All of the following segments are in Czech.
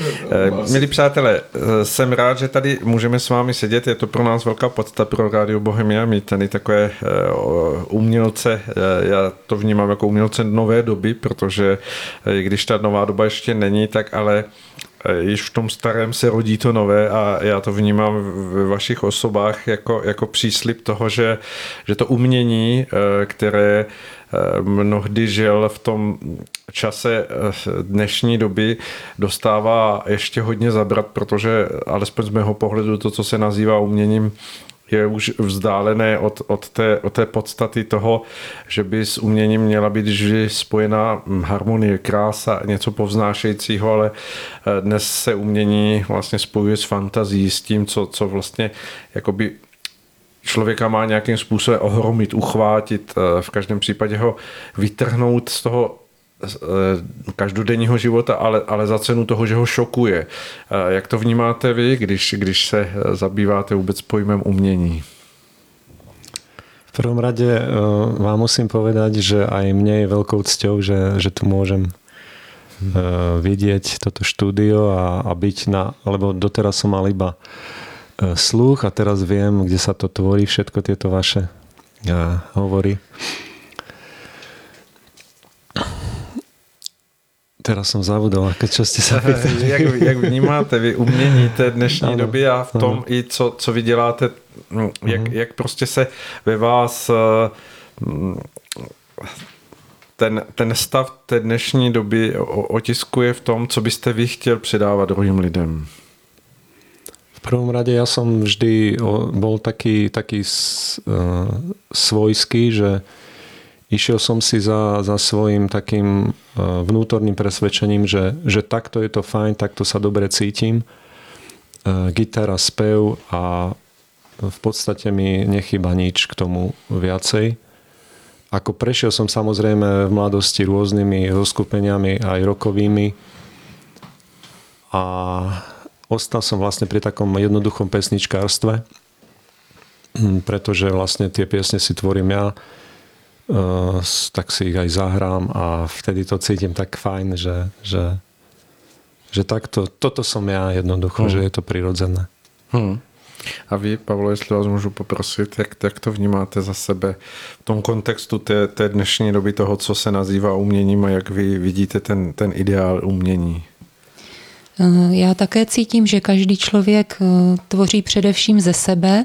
Eh, milí přátelé, eh, jsem rád, že tady můžeme s vámi sedět. Je to pro nás velká podsta pro Radio Bohemia. Mít tady takové eh, umělce, já to vnímám jako umělce nové doby, protože i když ta nová doba ještě není, tak ale již v tom starém se rodí to nové a já to vnímám ve vašich osobách jako, jako příslip toho, že, že to umění, které mnohdy žil v tom čase eh, dnešní doby dostává ještě hodně zabrat, protože alespoň z mého pohledu to, co se nazývá uměním, je už vzdálené od, od, té, od té podstaty toho, že by s uměním měla být vždy spojená harmonie, krása, něco povznášejícího, ale eh, dnes se umění vlastně spojuje s fantazí, s tím, co, co vlastně jakoby člověka má nějakým způsobem ohromit, uchvátit, eh, v každém případě ho vytrhnout z toho eh, každodenního života, ale, ale za cenu toho, že ho šokuje. Eh, jak to vnímáte vy, když, když se zabýváte vůbec pojmem umění? V prvom rade vám musím povedať, že aj mne je veľkou cťou, že, že tu môžem vidieť toto štúdio a, a byť na, lebo doteraz som mal iba sluch a teraz viem, kde sa to tvorí, všetko tieto vaše ja, hovory. Teraz som zavodol, keď čo ste sa pýtali. jak, jak vnímáte vy umění té dnešní ano, doby a v tom ano. i co, co vy děláte, no, jak, uh-huh. jak prostě se ve vás e, ten, ten stav té dnešní doby otiskuje v tom, co byste vy chtěl předávat druhým lidem? V prvom rade ja som vždy bol taký, taký svojský, že išiel som si za, za svojim takým vnútorným presvedčením, že, že takto je to fajn, takto sa dobre cítim. Gitara, spev a v podstate mi nechyba nič k tomu viacej. Ako prešiel som samozrejme v mladosti rôznymi zoskupeniami aj rokovými a ostal som vlastne pri takom jednoduchom pesničkárstve, hm, pretože vlastne tie piesne si tvorím ja, eh, tak si ich aj zahrám a vtedy to cítim tak fajn, že, že, že takto, toto som ja jednoducho, hmm. že je to prirodzené. Hmm. A vy, Pavlo, jestli vás můžu poprosit, jak, jak to vnímáte za sebe v tom kontextu té, té dnešní doby toho, co se nazývá uměním a jak vy vidíte ten, ten ideál umění? Eh, já také cítím, že každý člověk eh, tvoří především ze sebe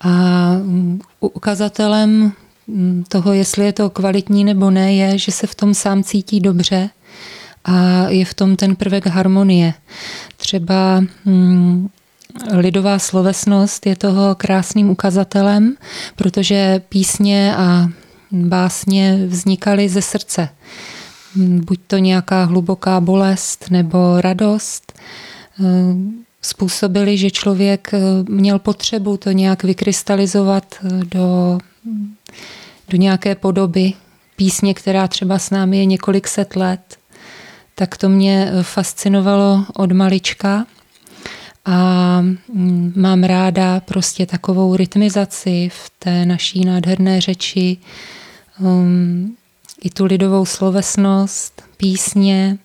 a mm, ukazatelem mm, toho, jestli je to kvalitní nebo ne, je, že se v tom sám cítí dobře a je v tom ten prvek harmonie. Třeba mm, lidová slovesnost je toho krásným ukazatelem, protože písně a básně vznikaly ze srdce buď to nějaká hluboká bolest nebo radost, eh, způsobily, že člověk eh, měl potřebu to nějak vykrystalizovat eh, do, do nějaké podoby písně, která třeba s námi je několik set let. Tak to mě fascinovalo od malička a mm, mám ráda prostě takovou rytmizaci v té naší nádherné řeči, um, i tu lidovou slovesnost, písně,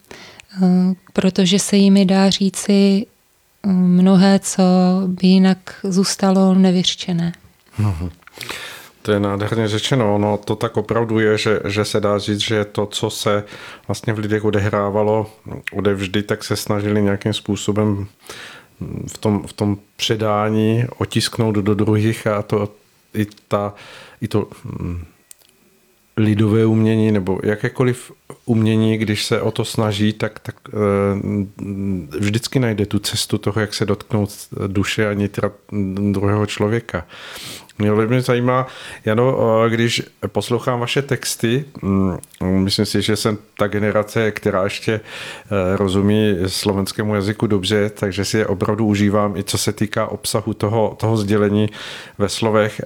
eh, protože se jimi dá říci eh, mnohé, co by jinak zůstalo nevyřčené. Mhm. To je nádherně řečeno. No, to tak opravdu je, že, že se dá říct, že to, co se vlastně v lidech odehrávalo odevždy, tak se snažili nějakým způsobem v tom, v tom předání otisknout do druhých a to i, ta, i to hm, lidové umění nebo jakékoliv umění, když se o to snaží, tak, tak eh, vždycky najde tu cestu toho, jak se dotknout duše a nitra druhého člověka. Mě velmi zajímá, Jano, eh, když poslouchám vaše texty, mm, myslím si, že jsem ta generace, která ještě eh, rozumí slovenskému jazyku dobře, takže si je opravdu užívám i co se týká obsahu toho, toho sdělení ve slovech.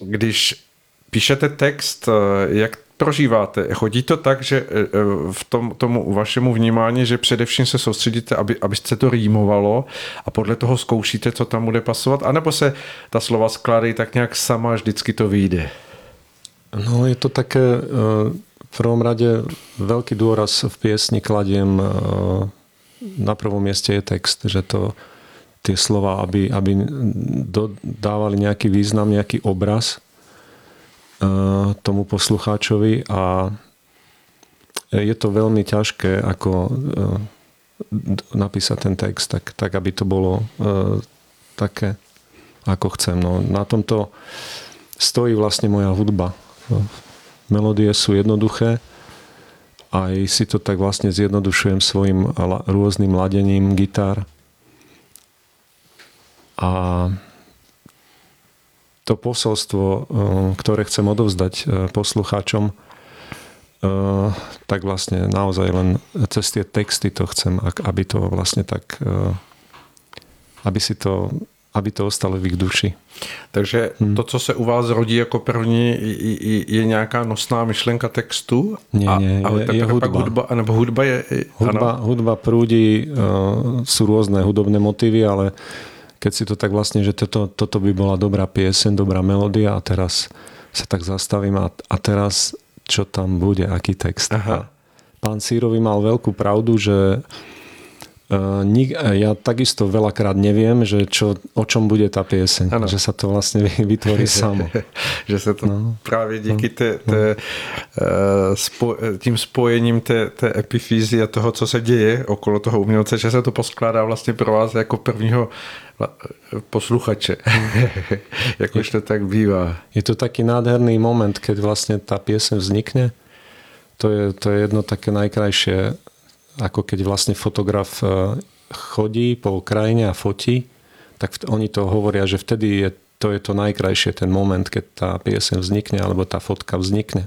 Když píšete text, eh, jak prožíváte? Chodí to tak, že eh, eh, v tom, tomu vašemu vnímání, že především se soustředíte, aby, abyste to rýmovalo a podle toho zkoušíte, co tam bude pasovat, anebo se ta slova skládají tak nějak sama, vždycky to vyjde? No je to také v prvom rade veľký dôraz v piesni kladiem na prvom mieste je text, že to tie slova, aby, aby dávali nejaký význam, nejaký obraz tomu poslucháčovi a je to veľmi ťažké ako uh, napísať ten text tak, tak aby to bolo uh, také, ako chcem. No, na tomto stojí vlastne moja hudba. Melódie sú jednoduché, aj si to tak vlastne zjednodušujem svojim rôznym ladením gitár. A to posolstvo, eh, ktoré chcem odovzdať eh, poslucháčom, eh, tak vlastne naozaj len cez tie texty to chcem, aby to vlastne tak, aby si to aby to ostalo v ich duši. Takže hmm. to, co se u vás rodí jako první, je, nějaká nosná myšlenka textu? Nie, nie, a, ale je, je hudba. Pak hudba. Nebo hudba je... Hudba, ano. hudba prúdi, uh, sú rôzne hudobné motívy, ale keď si to tak vlastne, že toto, toto by bola dobrá piesen, dobrá melódia a teraz sa tak zastavím a, a teraz čo tam bude, aký text. Aha. pán Sírovi mal veľkú pravdu, že Uh, ja takisto veľakrát neviem, že čo, o čom bude tá pieseň. Ano. Že sa to vlastne vytvorí samo. že se to no. právě díky té, té, no. spo, tím spojením té, té epifízy a toho, co se děje okolo toho umělce, že se to poskládá vlastně pro vás jako prvního posluchače. Jakož to tak bývá. Je to taký nádherný moment, keď vlastne tá piesen vznikne. To je, to je jedno také najkrajšie ako keď vlastne fotograf e, chodí po krajine a fotí, tak oni to hovoria, že vtedy je, to je to najkrajšie, ten moment, keď tá piesem vznikne alebo tá fotka vznikne.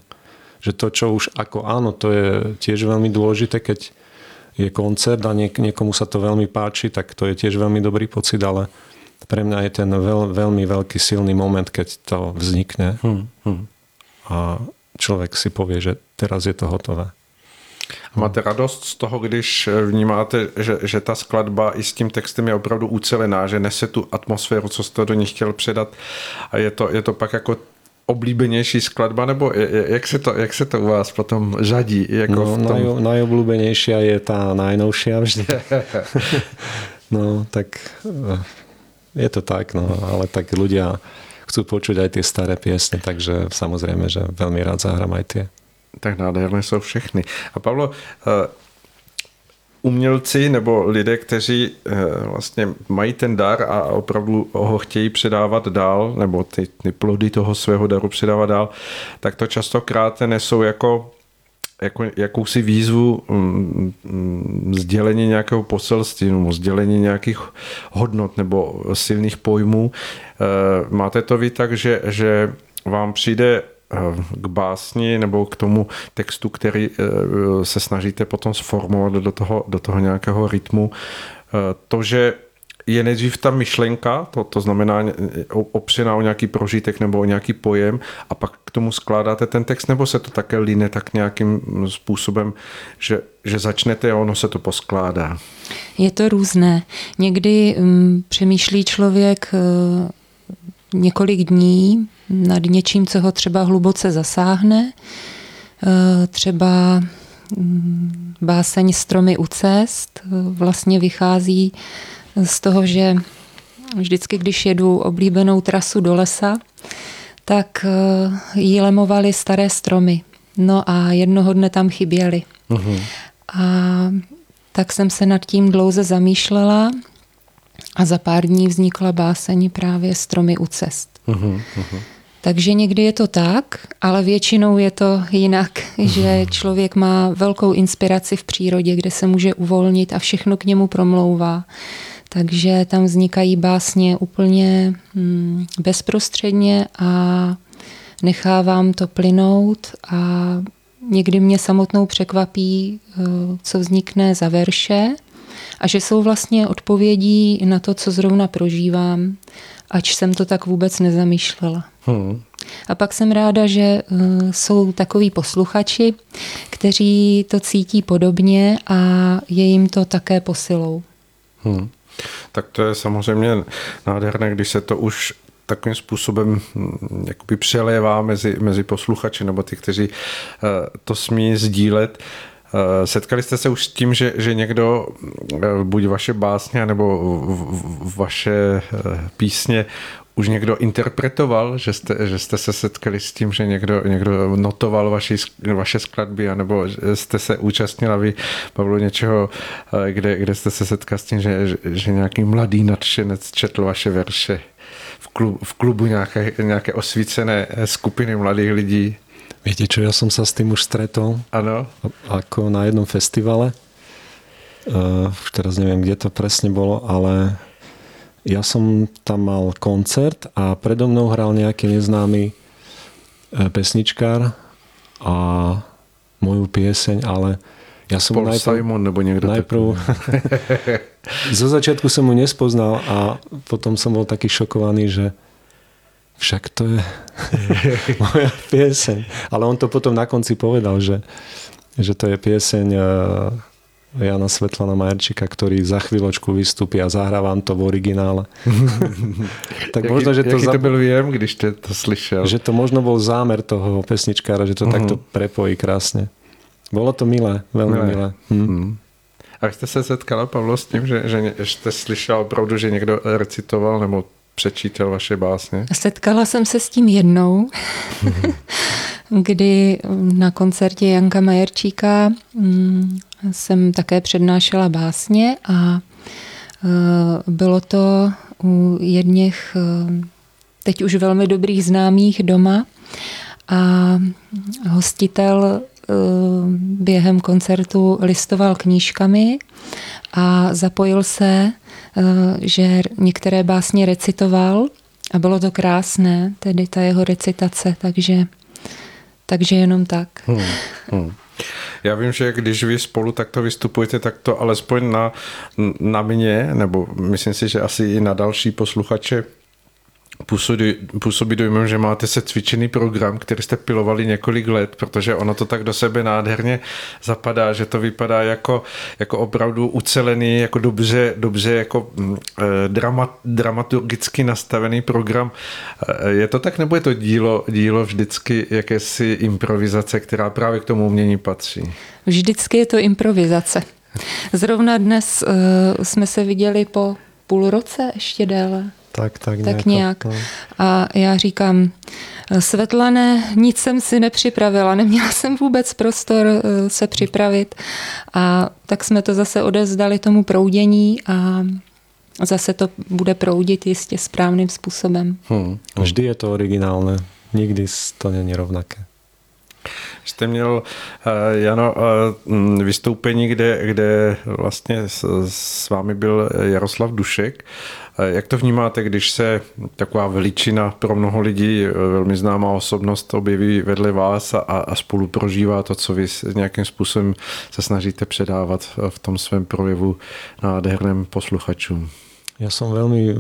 Že to, čo už ako áno, to je tiež veľmi dôležité, keď je koncert a niek- niekomu sa to veľmi páči, tak to je tiež veľmi dobrý pocit, ale pre mňa je ten veľ, veľmi veľký silný moment, keď to vznikne hmm, hmm. a človek si povie, že teraz je to hotové. Máte radost z toho, když vnímáte, že, že ta skladba i s tím textem je opravdu ucelená, že nese tu atmosféru, co jste do ní chtěl předat a je to, je to pak jako oblíbenější skladba, nebo jak se to, jak se to u vás potom řadí? Jako no, v tom... naj, najobľúbenejšia je tá najnovšia vždy. no, tak eh, je to tak, no, ale tak ľudia chcú počuť aj tie staré piesne, takže samozrejme, že veľmi rád zahrám aj tie tak nádherné jsou všechny. A Pavlo, eh, umělci nebo lidé, kteří eh, vlastně mají ten dar a opravdu ho chtějí předávat dál, nebo ty, ty plody toho svého daru předávat dál, tak to častokrát nesou jako jako, jakousi výzvu mm, mm, sdělení nějakého poselství, nebo sdělení nějakých hodnot nebo silných pojmů. Eh, máte to vy tak, že, že vám přijde k básni nebo k tomu textu, který eh, se snažíte potom sformovat do toho, do toho nějakého rytmu. Eh, to, že je nejdřív ta myšlenka, to, to znamená opřená o nějaký prožitek nebo o nějaký pojem a pak k tomu skládáte ten text, nebo se to také line tak nějakým způsobem, že, že začnete a ono se to poskládá? Je to různé. Někdy um, přemýšlí člověk uh, několik dní nad něčím, co ho třeba hluboce zasáhne. Eh, třeba mm, báseň Stromy u cest eh, vlastně vychází z toho, že vždycky, když jedu oblíbenou trasu do lesa, tak eh, jí lemovaly staré stromy. No a jednoho dne tam chyběly. Uh-huh. A tak jsem se nad tím dlouze zamýšlela a za pár dní vznikla báseň právě Stromy u cest. Uh-huh, uh-huh. Takže někdy je to tak, ale většinou je to jinak, že člověk má velkou inspiraci v přírodě, kde se může uvolnit a všechno k němu promlouvá. Takže tam vznikají básně úplně hmm, bezprostředně a nechávám to plynout a někdy mě samotnou překvapí, eh, co vznikne za verše a že jsou vlastně odpovědí na to, co zrovna prožívám, ač jsem to tak vůbec nezamýšlela. Hmm. A pak jsem ráda, že uh, jsou takový posluchači, kteří to cítí podobně a je jim to také posilou. Hmm. Tak to je samozřejmě nádherné, když se to už takovým způsobem hm, jakoby přelévá mezi, mezi posluchači nebo ty, kteří uh, to smí sdílet. Setkali jste se už s tím, že, že někdo, buď vaše básně, nebo vaše písně už někdo interpretoval, že jste, že jste se setkali s tím, že někdo, někdo notoval vaši, vaše skladby, anebo jste se účastnila vy, Pavlo, něčeho, eh, kde, kde jste se setkal s tím, že, že, nějaký mladý nadšenec četl vaše verše v, klub, v klubu nějaké, nějaké osvícené skupiny mladých lidí? Viete čo, ja som sa s tým už stretol. Ano. Ako na jednom festivale. Uh, už teraz neviem, kde to presne bolo, ale ja som tam mal koncert a predo mnou hral nejaký neznámy e, pesničkár a moju pieseň, ale ja som Paul najprv, Simon nebo niekto najprv zo začiatku som mu nespoznal a potom som bol taký šokovaný, že však to je moja pieseň. Ale on to potom na konci povedal, že, že to je pieseň e, Jana Svetlana Majerčika, ktorý za chvíľočku vystúpi a zahrávam to v originále. tak jaký, možno, že to, za... to byl viem, když ste to slyšel? Že to možno bol zámer toho pesničkára, že to uh-huh. takto prepojí krásne. Bolo to milé, veľmi milé. milé. Hm. Uh-huh. A jste se setkala, Pavlo, s tím, že, že jste slyšel opravdu, že někdo recitoval nebo přečítal vaše básně? Setkala jsem se s tím jednou, kdy na koncertě Janka Majerčíka mm, jsem také přednášela básně a e, bylo to u jedněch e, teď už velmi dobrých známých doma a hostitel e, během koncertu listoval knížkami a zapojil se, že některé básně recitoval a bylo to krásné, tedy ta jeho recitace, takže, takže jenom tak. Hmm, hmm. Já vím, že když vy spolu takto vystupujete, tak to alespoň na, na mě, nebo myslím si, že asi i na další posluchače působí, působí dojmem, že máte se cvičený program, který jste pilovali několik let, protože ono to tak do sebe nádherně zapadá, že to vypadá jako, jako opravdu ucelený, jako dobře, dobře jako mm, eh, drama, dramaturgicky nastavený program. Eh, je to tak, nebo je to dílo, dílo vždycky jakési improvizace, která právě k tomu umění patří? Vždycky je to improvizace. Zrovna dnes uh, jsme se viděli po půl roce ještě déle. Tak, tak, nějak. Tak nějak. No. A já říkám, Svetlané, nic jsem si nepřipravila, neměla jsem vůbec prostor eh, se připravit. A tak jsme to zase odezdali tomu proudění a zase to bude proudit jistě správným způsobem. Hmm. Vždy je to originálne, nikdy to není rovnaké. Jste měl, uh, Jano, uh, vystoupení, kde, kde vlastně s, s vámi byl Jaroslav Dušek. Uh, jak to vnímáte, když se taková veličina pro mnoho lidí, velmi známá osobnost, objeví vedle vás a, a spolu prožívá to, co vy nějakým způsobem se snažíte předávat v tom svém projevu nádherným posluchačům? Ja som veľmi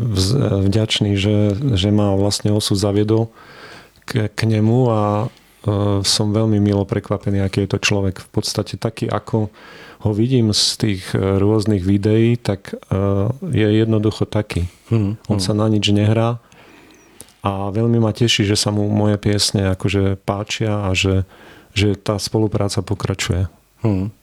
vďačný, že, že ma vlastne osud zaviedol k, k nemu a Eh, som veľmi milo prekvapený, aký je to človek. V podstate taký, ako ho vidím z tých eh, rôznych videí, tak eh, je jednoducho taký. Hmm, On hmm. sa na nič nehrá a veľmi ma teší, že sa mu moje piesne akože páčia a že, že tá spolupráca pokračuje. Hmm.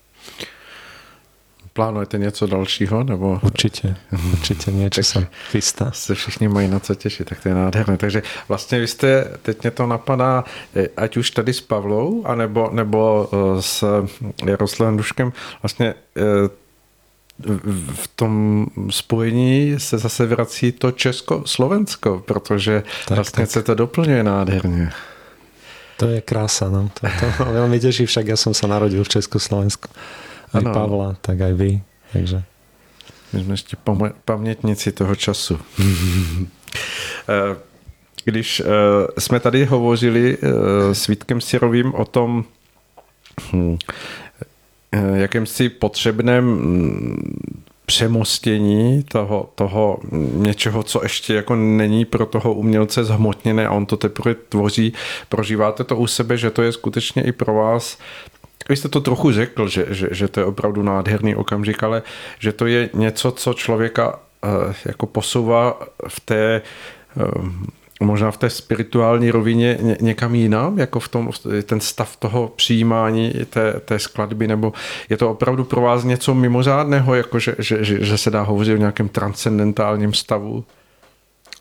Plánujete něco dalšího? Nebo... Určitě, určitě něco se chystá. Se všichni mají na co těšit, tak to je nádherné. Takže vlastně vy jste, teď mě to napadá, eh, ať už tady s Pavlou, anebo, nebo eh, s Jaroslavem Duškem, vlastně eh, v tom spojení se zase vrací to Česko-Slovensko, protože tak, vlastně tak. se to doplňuje nádherně. To je krása, no. To, to veľmi teší, však ja som sa narodil v Československu aj ano. Pavla, tak aj vy. Takže... My jsme ještě pamětníci toho času. Eh, když eh, jsme tady hovořili eh, s Vítkem Sirovým o tom, hm, jakýmsi potřebném hm, přemostění toho, toho něčeho, co ještě jako není pro toho umělce zhmotněné a on to teprve tvoří. Prožíváte to u sebe, že to je skutečně i pro vás vy jste to trochu řekl, že, že, že to je opravdu nádherný okamžik, ale že to je něco, co člověka uh, jako posouvá v té uh, možná v té spirituální rovině ně, někam jinam, jako v tom, ten stav toho přijímání té, té skladby, nebo je to opravdu pro vás něco mimořádného, jako že, že, že, že se dá hovořit o nějakém transcendentálním stavu?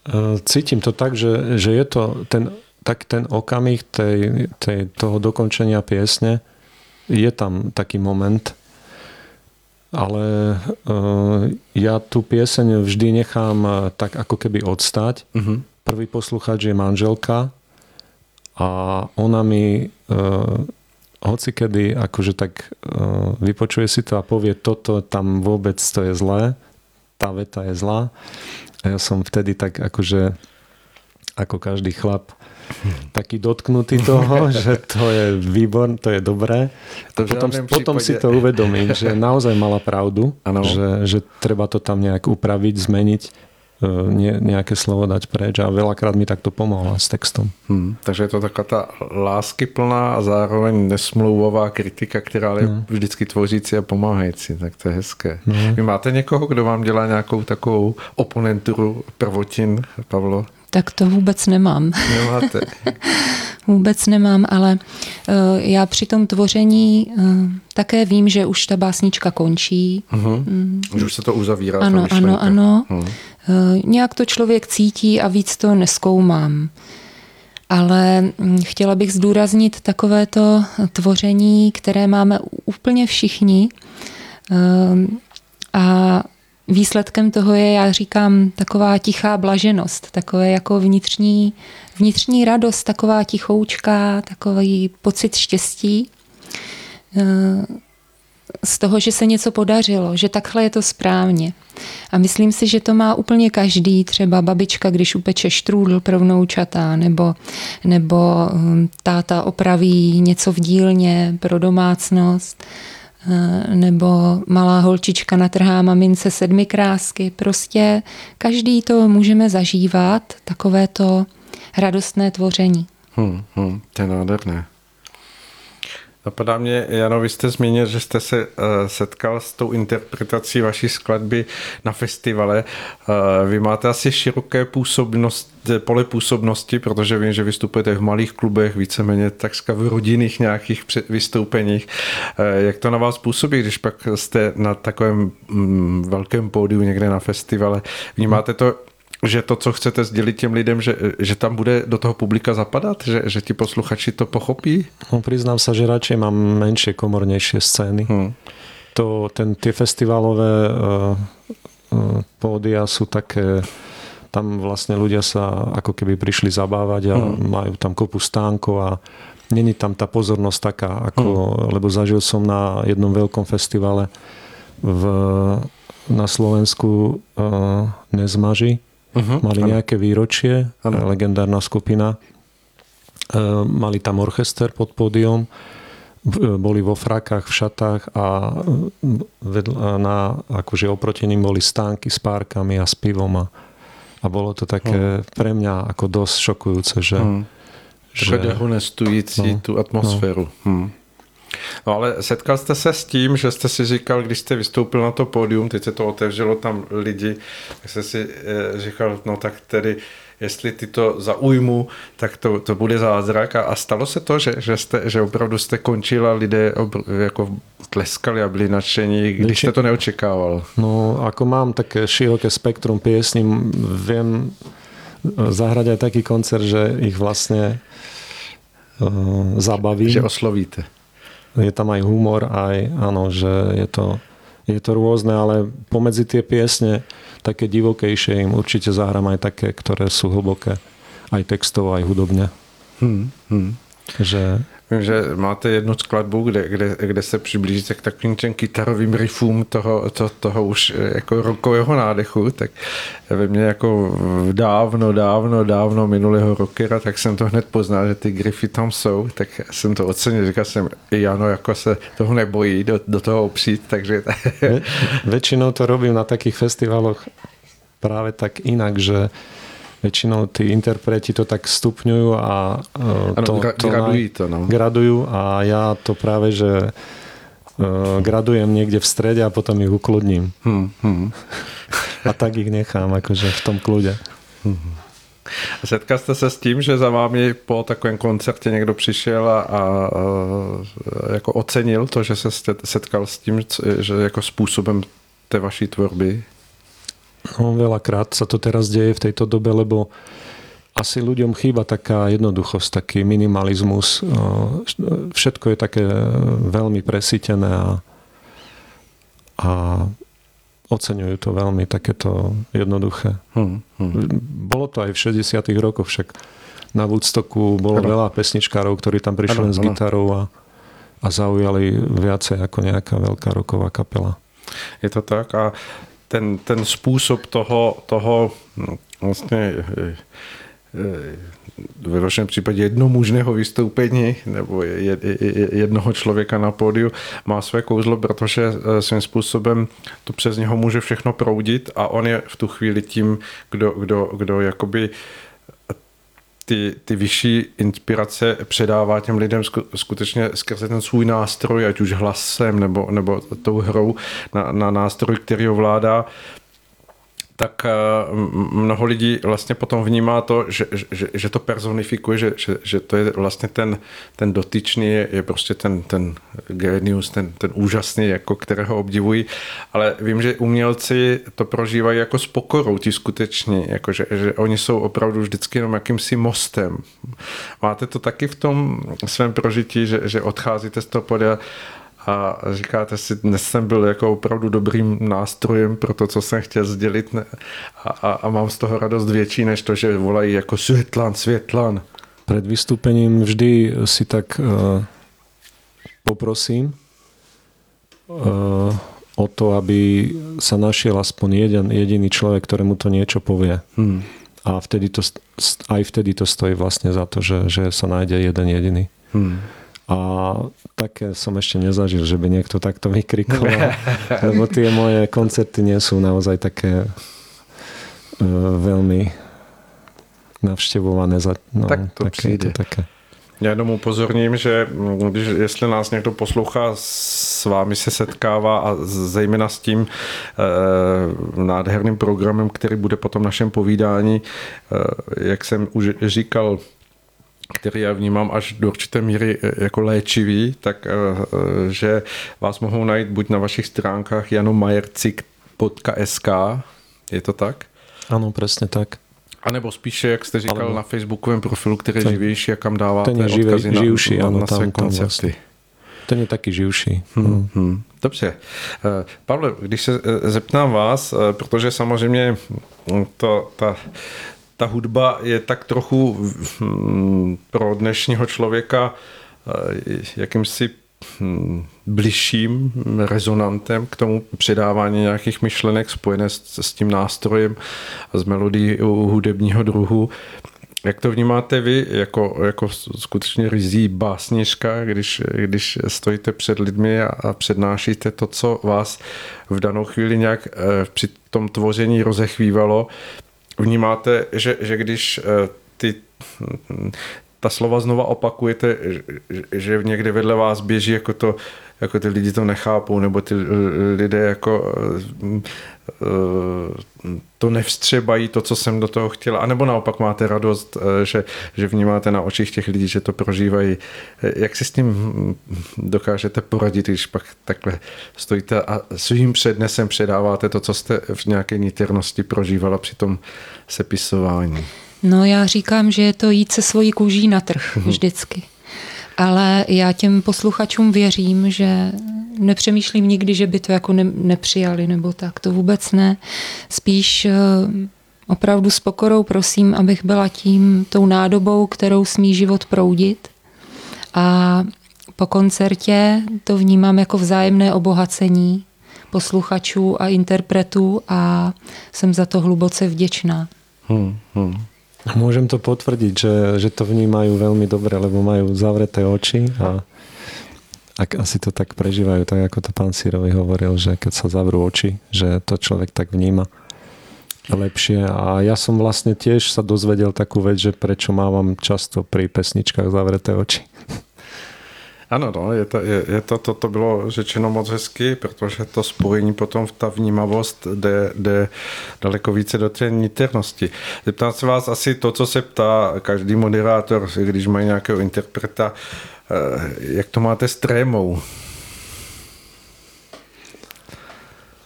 Eh, cítim to tak, že, že je to ten, tak ten okamih tej, tej, toho dokončenia piesne, je tam taký moment, ale uh, ja tú pieseň vždy nechám uh, tak ako keby odstať. Uh-huh. Prvý posluchač je manželka a ona mi uh, hoci kedy akože tak uh, vypočuje si to a povie toto tam vôbec to je zlé, tá veta je zlá. A ja som vtedy tak akože ako každý chlap taký dotknutý toho, že to je výbor, to je dobré. To potom, potom si to uvedomím, že naozaj mala pravdu, že, že treba to tam nejak upraviť, zmeniť e, nejaké slovo dať preč a veľakrát mi takto pomohla s textom. Hmm, takže je to taková ta láskyplná a zároveň nesmlouvová kritika, která je hmm. vždycky tvořící a pomáhající, tak to je hezké. Hmm. Vy máte někoho, kdo vám dělá nějakou takovou oponenturu prvotin, Pavlo? Tak to vůbec nemám. Nemáte. vůbec nemám, ale uh, já při tom tvoření uh, také vím, že už ta básnička končí. Uh-huh. Mm. Že už se to uzavírá. Ano, ano, ano. Uh-huh. Uh, nějak to člověk cítí a víc to neskoumám. Ale um, chtěla bych zdůraznit takovéto tvoření, které máme úplně všichni. Uh, a výsledkem toho je, já říkám, taková tichá blaženost, takové jako vnitřní, vnitřní radost, taková tichoučka, takový pocit štěstí eh, z toho, že se něco podařilo, že takhle je to správně. A myslím si, že to má úplně každý, třeba babička, když upeče štrůdl pro vnoučata, nebo, nebo hm, táta opraví něco v dílně pro domácnost nebo malá holčička natrhá mamince sedmi krásky. Prostě každý to můžeme zažívat, takové to radostné tvoření. Hmm, hmm, to je nádherné. Napadá mě, Jano, vy jste zmínil, že jste se uh, setkal s tou interpretací vaší skladby na festivale. Uh, vy máte asi široké působnost, pole působnosti, protože vím, že vystupujete v malých klubech, víceméně takřka v rodinných nějakých vystoupeních. Uh, jak to na vás působí, když pak jste na takovém um, velkém pódiu někde na festivale? Vnímáte to že to, co chcete sdělit těm lidem, že, že tam bude do toho publika zapadat? Že, že ti posluchači to pochopí? No, priznám sa, že radšej mám menšie, komornejšie scény. Hmm. To, ten, tie festivalové uh, uh, pódia sú také tam vlastne ľudia sa ako keby prišli zabávať a hmm. majú tam kopu stánkov a není tam tá pozornosť taká, ako, hmm. lebo zažil som na jednom veľkom festivale v, na Slovensku uh, Nezmaži, Uh-huh, mali ano. nejaké výročie, ano. legendárna skupina. E, mali tam orchester pod pódium, boli vo frakách, v šatách a vedľa, na, akože oproti ním boli stánky s párkami a s pivom a, a bolo to také uh-huh. pre mňa ako dosť šokujúce, že... Uh-huh. Že dehonestující no, tu atmosféru. No. Hmm. No ale setkal jste se s tím, že jste si říkal, když jste vystoupil na to pódium, teď se to otevřelo tam lidi, tak jste si e, říkal, no tak tedy jestli ty to zaujmu, tak to, to bude zázrak. A, a stalo se to, že, že, jste, že opravdu jste končil a lidé obr, jako tleskali a byli nadšení, když jste to neočekával? No, ako mám také široké spektrum piesní, viem zahrať aj taký koncert, že ich vlastne uh, zabavím. Že oslovíte je tam aj humor, aj áno, že je to, je to rôzne, ale pomedzi tie piesne také divokejšie im určite zahrám aj také, ktoré sú hlboké aj textovo, aj hudobne. Hmm, hmm. Že Vím, že máte jednu skladbu, kde, kde, kde se přiblížíte k takovým těm kytarovým riffům toho, to, toho už eh, jako rokového nádechu, tak ve mně jako dávno, dávno, dávno minulého rockera, tak jsem to hned poznal, že ty griffy tam jsou, tak jsem to ocenil, říkal jsem, Jano jako se toho nebojí do, do toho opřít, takže... Ve, väčšinou to robím na takých festivaloch práve tak inak, že väčšinou tí interpreti to tak stupňujú a e, to, ano, to, gradují to, no. gradujú a ja to práve, že uh, gradujem niekde v strede a potom ich ukludním. Hmm, hmm. a tak ich nechám akože v tom kľude. Hmm. Setkal jste se s tím, že za vámi po takovém koncertě někdo přišel a, a, a jako ocenil to, že se setkal s tím, že jako způsobem té vaší tvorby? No, veľakrát sa to teraz deje v tejto dobe, lebo asi ľuďom chýba taká jednoduchosť, taký minimalizmus. Všetko je také veľmi presítené a, a oceňujú to veľmi takéto jednoduché. Hmm, hmm. Bolo to aj v 60 rokoch však. Na Woodstocku bolo ano. veľa pesničkárov, ktorí tam prišli ano, s gitarou a, a zaujali viacej ako nejaká veľká roková kapela. Je to tak a ten, ten způsob toho, toho no, vlastně ve vašem případě jednomužného vystoupení nebo jednoho člověka na pódiu má své kouzlo, protože eh, svým způsobem to přes něho může všechno proudit a on je v tu chvíli tím, kdo, kdo, kdo jakoby ty, ty vyšší inspirace předává těm lidem skutečně skrze ten svůj nástroj, ať už hlasem nebo, nebo tou hrou na, na nástroj, který ovládá tak eh, mnoho lidí vlastně potom vnímá to, že, že, že to personifikuje, že, že, že to je vlastně ten, ten dotyčný, je, je prostě ten, ten genius, ten, ten úžasný, jako kterého obdivují, ale vím, že umělci to prožívají jako s pokorou, ti skuteční, jako že, že oni jsou opravdu vždycky jenom jakýmsi mostem. Máte to taky v tom svém prožití, že, že odcházíte z toho podia a říkáte si, dnes jsem byl jako opravdu dobrým nástrojem pro to, co jsem chtěl sdělit a, a, a mám z toho radost větší, než to, že volají jako Světlan, Světlan. Před vystúpením vždy si tak uh, poprosím uh, o to, aby sa našiel aspoň jeden jediný človek, ktorému to niečo povie. Hmm. A vtedy to, aj vtedy to stojí vlastne za to, že, že sa nájde jeden jediný. Hmm. A také som ešte nezažil, že by niekto takto vykrikoval. lebo tie moje koncerty nie sú naozaj také uh, veľmi navštěvované. Za, no, tak to také, přijde. To také. Já jenom upozorním, že když, jestli nás někdo poslouchá, s vámi se setkává a zejména s tím e, nádherným programem, který bude potom našem povídání, e, jak jsem už říkal, který já vnímám až do určité míry e, jako léčivý, tak e, e, že vás mohou najít buď na vašich stránkách janomajercik.sk, je to tak? Ano, přesně tak. A nebo spíše, jak jste říkal, Ale... na facebookovém profilu, který je živější a kam dáváte ten je živé, odkazy na, živší, na, ano, na své tam, koncerty. Vlastně. Ten je taky živší. Hmm, hmm. Dobře. Pavle, když se zeptám vás, protože samozřejmě to, ta ta hudba je tak trochu hm, pro dnešního člověka eh, jakýmsi hm, bližším rezonantem k tomu předávání nějakých myšlenek spojené s, tím nástrojem a s melodií hudebního druhu. Jak to vnímáte vy jako, jako skutečně rizí básnička, když, když stojíte před lidmi a, a přednášíte to, co vás v danou chvíli nějak eh, při tom tvoření rozechvívalo, vnímáte, že, že když eh, ty ta slova znova opakujete, že někde vedle vás běží jako to, jako ty lidi to nechápou, nebo ty lidé jako eh, eh, to nevstřebají to, co jsem do toho chtěl, anebo naopak máte radost, že, že vnímáte na očích těch lidí, že to prožívají. Jak si s tím dokážete poradit, když pak takhle stojíte a svým přednesem předáváte to, co jste v nějaké niternosti prožívala při tom sepisování? No já říkám, že je to jít se svojí kůží na trh mhm. vždycky. Ale já těm posluchačům věřím, že nepřemýšlím nikdy, že by to jako ne, nepřijali nebo tak. To vůbec ne. Spíš eh, opravdu s pokorou prosím, abych byla tím, tou nádobou, kterou smí život proudit. A po koncertě to vnímám jako vzájemné obohacení posluchačů a interpretů a jsem za to hluboce vděčná. Hmm, hmm. Môžem to potvrdiť, že, že to vnímajú veľmi dobre, lebo majú zavreté oči a ak asi to tak prežívajú, tak ako to pán Sírovi hovoril, že keď sa zavrú oči, že to človek tak vníma lepšie. A ja som vlastne tiež sa dozvedel takú vec, že prečo mávam často pri pesničkách zavreté oči. Ano, no, je to, je, je to, to, to bylo řečeno moc hezky, protože to spojení potom v ta vnímavost jde, jde daleko více do té niternosti. Zeptám se vás asi to, co se ptá každý moderátor, když mají nějakého interpreta, eh, jak to máte s trémou?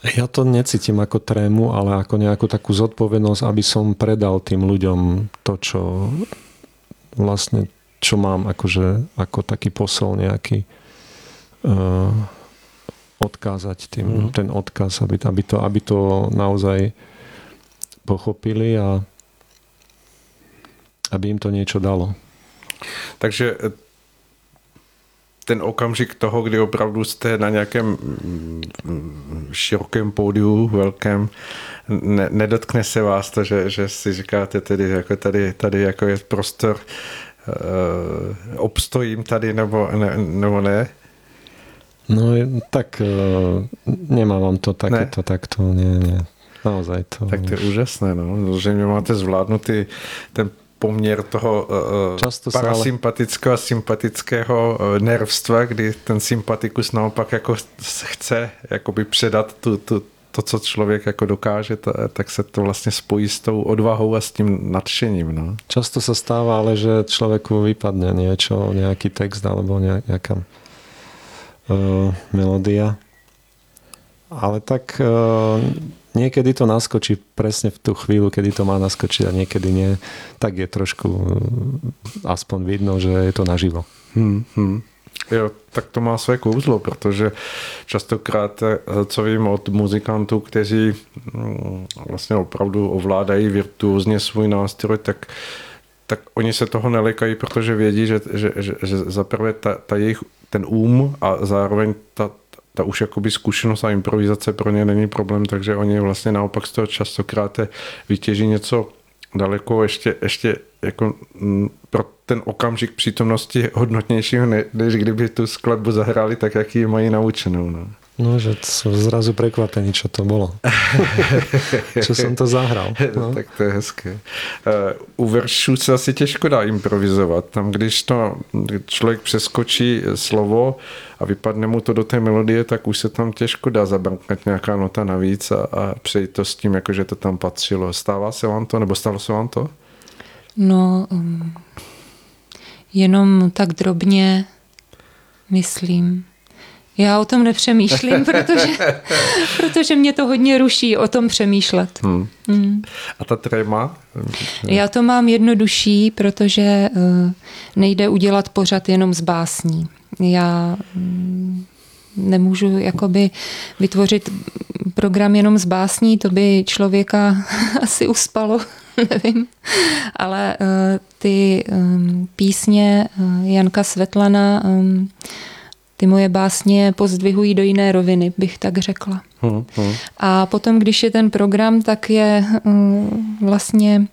Ja to necítim ako trému, ale ako nejakú takú zodpovednosť, aby som predal tým ľuďom to, čo vlastne čo mám akože, ako taký posol nejaký uh, odkázať tým, mm. ten odkaz, aby, aby, to, aby to naozaj pochopili a aby im to niečo dalo. Takže eh, ten okamžik toho, kdy opravdu jste na nějakém mm, širokém pódiu, velkém, ne, nedotkne se vás to, že, že si říkáte tedy, jako tady, tady jako je prostor obstojím tady nebo ne, nebo ne? No tak uh, nemám to takéto, ne. takto, nie, nie. Naozaj to. Tak to je úžasné, no, že mě máte zvládnutý ten poměr toho uh, Často parasympatického a sympatického nervstva, kdy ten sympatikus naopak jako chce jakoby předat tu, tu, to, co člověk jako dokáže, tak se to vlastně spojí s tou odvahou a s tím nadšením. No. Často se stává, ale že člověku vypadne něco, nějaký text alebo nějaká uh, melodia. Ale tak uh, niekedy to naskočí presne v tú chvíľu, kedy to má naskočiť a niekedy nie. Tak je trošku uh, aspoň vidno, že je to naživo. Hmm, hmm. Jo, tak to má své kouzlo, protože častokrát, eh, co vím od muzikantů, kteří mm, vlastně opravdu ovládají virtuózně svůj nástroj, tak tak oni se toho nelekají, protože vědí, že, že, že, že zaprvé ta, ta jejich, ten úm a zároveň ta, ta už jakoby zkušenost a improvizace pro ně není problém, takže oni vlastně naopak z toho častokrát vytěží něco daleko ještě, ještě jako mm, pro ten okamžik přítomnosti hodnotnějšího, než kdyby tu skladbu zahráli tak, jak ji mají naučenou. No. No, že jsou zrazu překvapení, co to bylo. Co jsem to zahral. No. tak to je hezké. Uh, u veršů se asi těžko dá improvizovat. Tam, když to člověk přeskočí slovo a vypadne mu to do té melodie, tak už se tam těžko dá zabrknout nějaká nota navíc a, a přejít to s tím, jako že to tam patřilo. Stává se vám to, nebo stalo se vám to? No, um, jenom tak drobně myslím. Já o tom nepřemýšlím, protože, protože mě to hodně ruší o tom přemýšlet. Hmm. Hmm. A ta tréma? Já to mám jednodušší, protože uh, nejde udělat pořad jenom z básní. Já um, nemůžu jakoby vytvořit program jenom z básní, to by člověka asi uspalo, nevím. Ale uh, ty um, písně uh, Janka Svetlana um, ty moje básně pozdvihují do jiné roviny, bych tak řekla. Hmm, hmm. A potom, když je ten program, tak je um, vlastně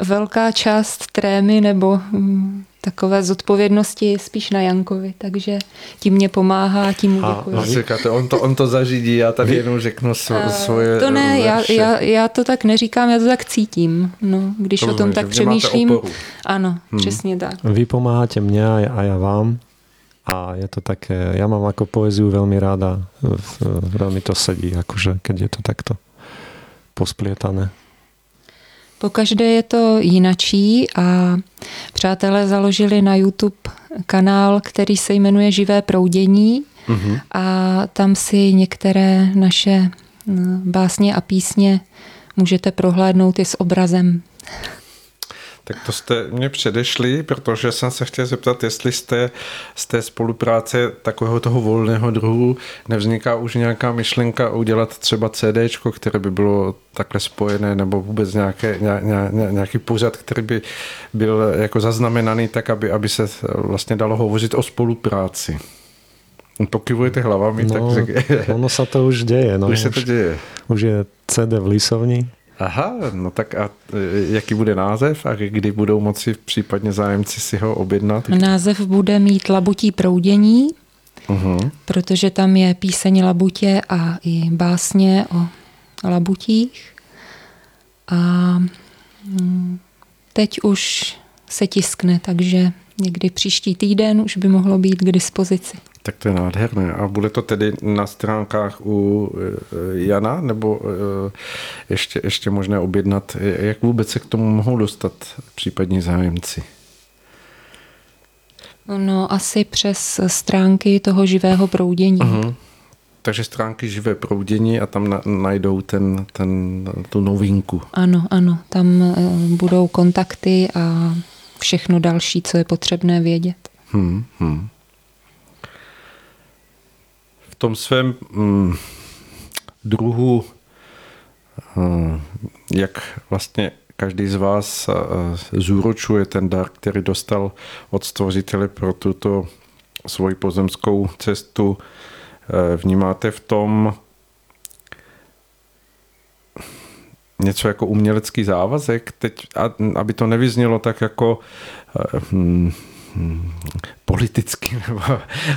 velká část trémy nebo um, takové zodpovědnosti spíš na Jankovi, takže tím mě pomáhá, tím mu děkuji. A, říkáte, on to, on to zařídí, já tady jenom řeknu svo, svoje To ne, já, já, já to tak neříkám, já to tak cítím. No, když to o tom tak přemýšlím. Ano, hmm. přesně tak. Vy pomáháte mně a já vám a je to také, ja mám ako poéziu veľmi ráda, veľmi to sedí, akože keď je to takto posplietané. Po každé je to jinačí a přátelé založili na YouTube kanál, který se jmenuje Živé proudění uh-huh. a tam si některé naše básně a písně můžete prohlédnout i s obrazem. Tak to jste mě předešli, protože jsem se chtěl zeptat, jestli jste z té spolupráce takového toho volného druhu nevzniká už nějaká myšlenka udělat třeba CD, které by bylo takhle spojené, nebo vůbec nějaké, ně, ně, nějaký pořad, který by byl jako zaznamenaný tak, aby, aby se vlastně dalo hovořit o spolupráci. Pokyvujete hlavami, no, tak ono se to už děje. No, už se to děje. Už je CD v Lisovni, Aha, no tak a e, jaký bude název a kdy budou moci případně zájemci si ho objednat? Název bude mít Labutí proudění, uh-huh. protože tam je píseň Labutě a i básně o labutích. A mm, teď už se tiskne, takže někdy příští týden už by mohlo být k dispozici. Tak to je nádherné. A bude to tedy na stránkách u Jana, nebo ještě, ještě možné objednat? Jak vůbec se k tomu mohou dostat případní zájemci? No, asi přes stránky toho živého proudění. Uh-huh. Takže stránky živé proudění a tam na, najdou ten, ten, tu novinku. Ano, ano. Tam budou kontakty a všechno další, co je potřebné vědět. Hmm, hmm. Tom svém mm, druhu, uh, jak vlastně každý z vás uh, zúročuje ten dar, který dostal od stvořitele pro tuto svoji pozemskou cestu, uh, vnímáte v tom něco jako umělecký závazek, teď, aby to nevyznělo tak jako hmm, hmm, politicky, nebo,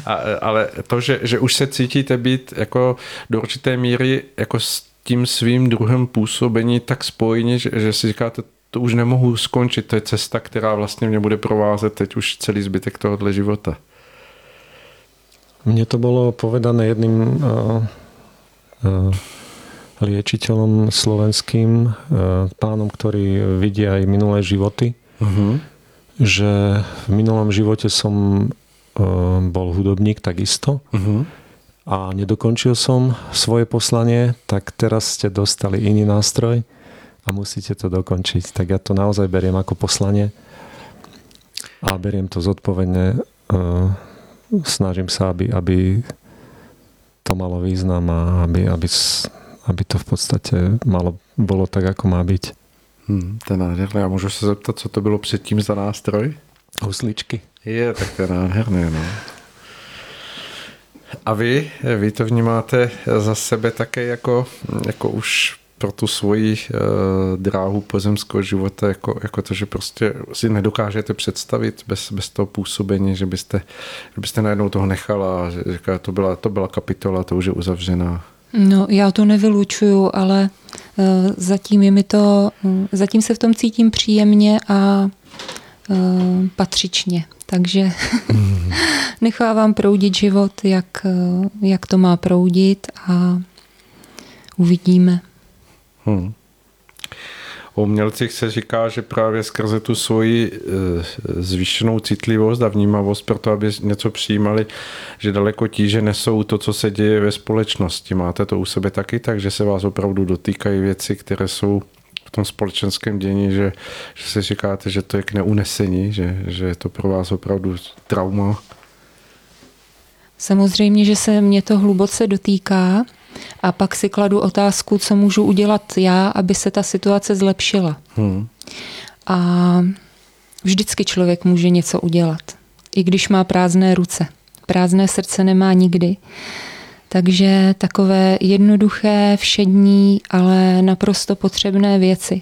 a, ale to, že, že už se cítíte být jako do určité míry jako s tím svým druhem působení tak spojení, že, že si říkáte, to už nemohu skončit, to je cesta, která vlastně mě bude provázet teď už celý zbytek tohohle života. Mně to bylo povedané jedným uh, uh, liečiteľom slovenským, e, pánom, ktorý vidí aj minulé životy, uh-huh. Že v minulom živote som e, bol hudobník takisto uh-huh. a nedokončil som svoje poslanie, tak teraz ste dostali iný nástroj a musíte to dokončiť. Tak ja to naozaj beriem ako poslanie a beriem to zodpovedne. E, snažím sa, aby, aby to malo význam a aby, aby aby to v podstate malo, bolo tak, ako má byť. Hmm, to je nádherné. A můžu se zeptat, co to bylo předtím za nástroj? Husličky. Je, tak to je nádherné. No. A vy, vy to vnímáte za sebe také jako, jako už pro tu svoji uh, dráhu pozemského života, jako, jako to, že prostě si nedokážete představit bez, bez toho působení, že byste, že byste najednou toho nechala a že, že to, byla, to byla kapitola, to už je uzavřená. No, já to nevylučuju, ale uh, zatím je mi to, uh, zatím se v tom cítím příjemně a uh, patřičně. Takže mm. nechávám proudit život, jak, uh, jak to má proudit a uvidíme. Hmm. O umělcích se říká, že právě skrze tu svoji eh, zvýšenou citlivost a vnímavost pro to, aby něco přijímali, že daleko tíže nesou to, co se děje ve společnosti. Máte to u sebe taky, takže se vás opravdu dotýkají věci, které jsou v tom společenském dění, že, že se říkáte, že to je k neunesení, že, že je to pro vás opravdu trauma. Samozřejmě, že se mě to hluboce dotýká, a pak si kladu otázku, co můžu udělat já, aby se ta situace zlepšila. Hmm. A vždycky člověk může něco udělat, i když má prázdné ruce. Prázdné srdce nemá nikdy. Takže takové jednoduché, všední, ale naprosto potřebné věci,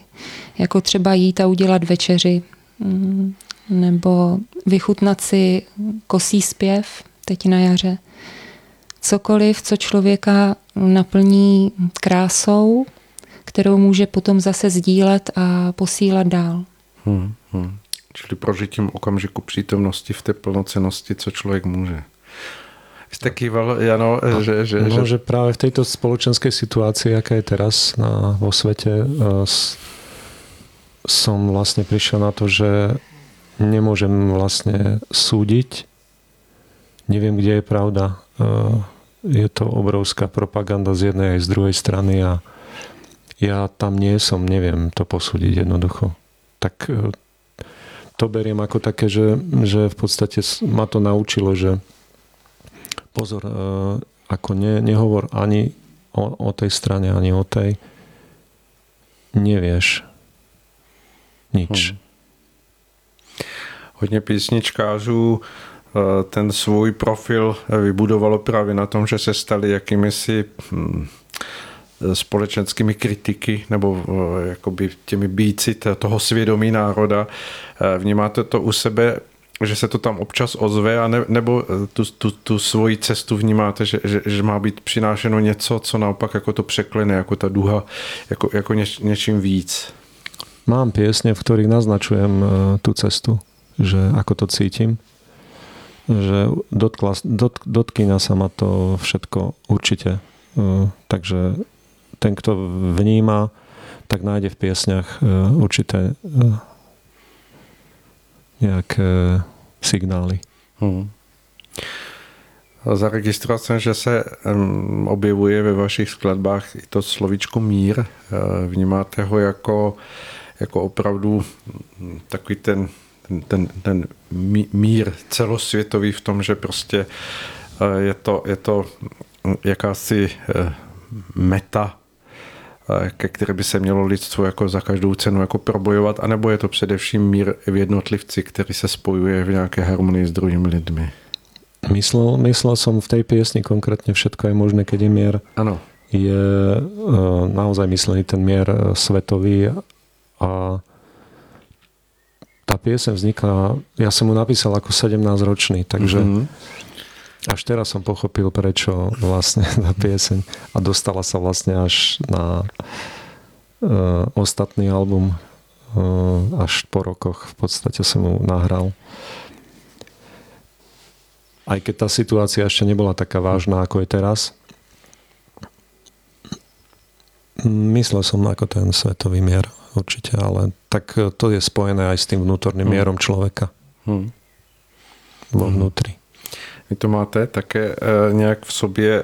jako třeba jít a udělat večeři, mm, nebo vychutnat si kosí zpěv teď na jaře, cokoliv, co člověka naplní krásou, kterou může potom zase sdílet a posílat dál. Hmm, hmm. Čili prožitím okamžiku přítomnosti v té plnocenosti, co člověk může. Jste kýval, Jano, no, že, že, no, že... že práve v tejto spoločenskej situácii, aká je teraz na, vo svete, uh, som vlastne prišiel na to, že nemôžem vlastne súdiť. Neviem, kde je pravda. Je to obrovská propaganda z jednej aj z druhej strany a ja tam nie som, neviem to posúdiť jednoducho. Tak e, to beriem ako také, že, že v podstate ma to naučilo, že pozor, e, ako ne, nehovor ani o, o tej strane, ani o tej. Nevieš nič. Hmm. Hodně písničkářů ten svůj profil vybudovalo právě na tom, že se stali jakými si hm, společenskými kritiky nebo eh, jakoby těmi bíci toho svědomí národa. Eh, vnímáte to u sebe, že se to tam občas ozve, a ne, nebo tu, tu, tu svoji cestu vnímáte, že, že, že má být přinášeno něco, co naopak jako to překlene, jako ta duha, jako, jako něč, něčím víc? Mám piesne, v ktorých naznačujem tú cestu. že ako to cítim. Že dotkla, dot, dotkýna sa ma to všetko určite. Takže ten, kto vníma, tak nájde v piesňach uh, určité uh, nejaké signály. Hmm. Zaregistroval jsem, že se objevuje ve vašich skladbách i to slovíčko mír. Vnímáte ho jako, jako opravdu takový ten, ten, ten mír celosvětový v tom, že prostě je to, je to jakási meta, ke které by se mělo lidstvo jako za každou cenu jako probojovat, anebo je to především mír v jednotlivci, který se spojuje v nějaké harmonii s druhými lidmi? Myslel, myslel som v tej piesni konkrétne všetko je možné, keď je mier. Ano. Je uh, naozaj myslený ten mier svetový a tá pieseň vznikla, ja som mu napísal ako 17-ročný, takže mm-hmm. až teraz som pochopil, prečo vlastne tá pieseň a dostala sa vlastne až na uh, ostatný album uh, až po rokoch v podstate som mu nahral aj keď tá situácia ešte nebola taká vážna, ako je teraz. Myslel som ako ten svetový mier určite, ale tak to je spojené aj s tým vnútorným hmm. mierom človeka. Hmm. Vo hmm. vnútri. Vy to máte také e, nějak v sobě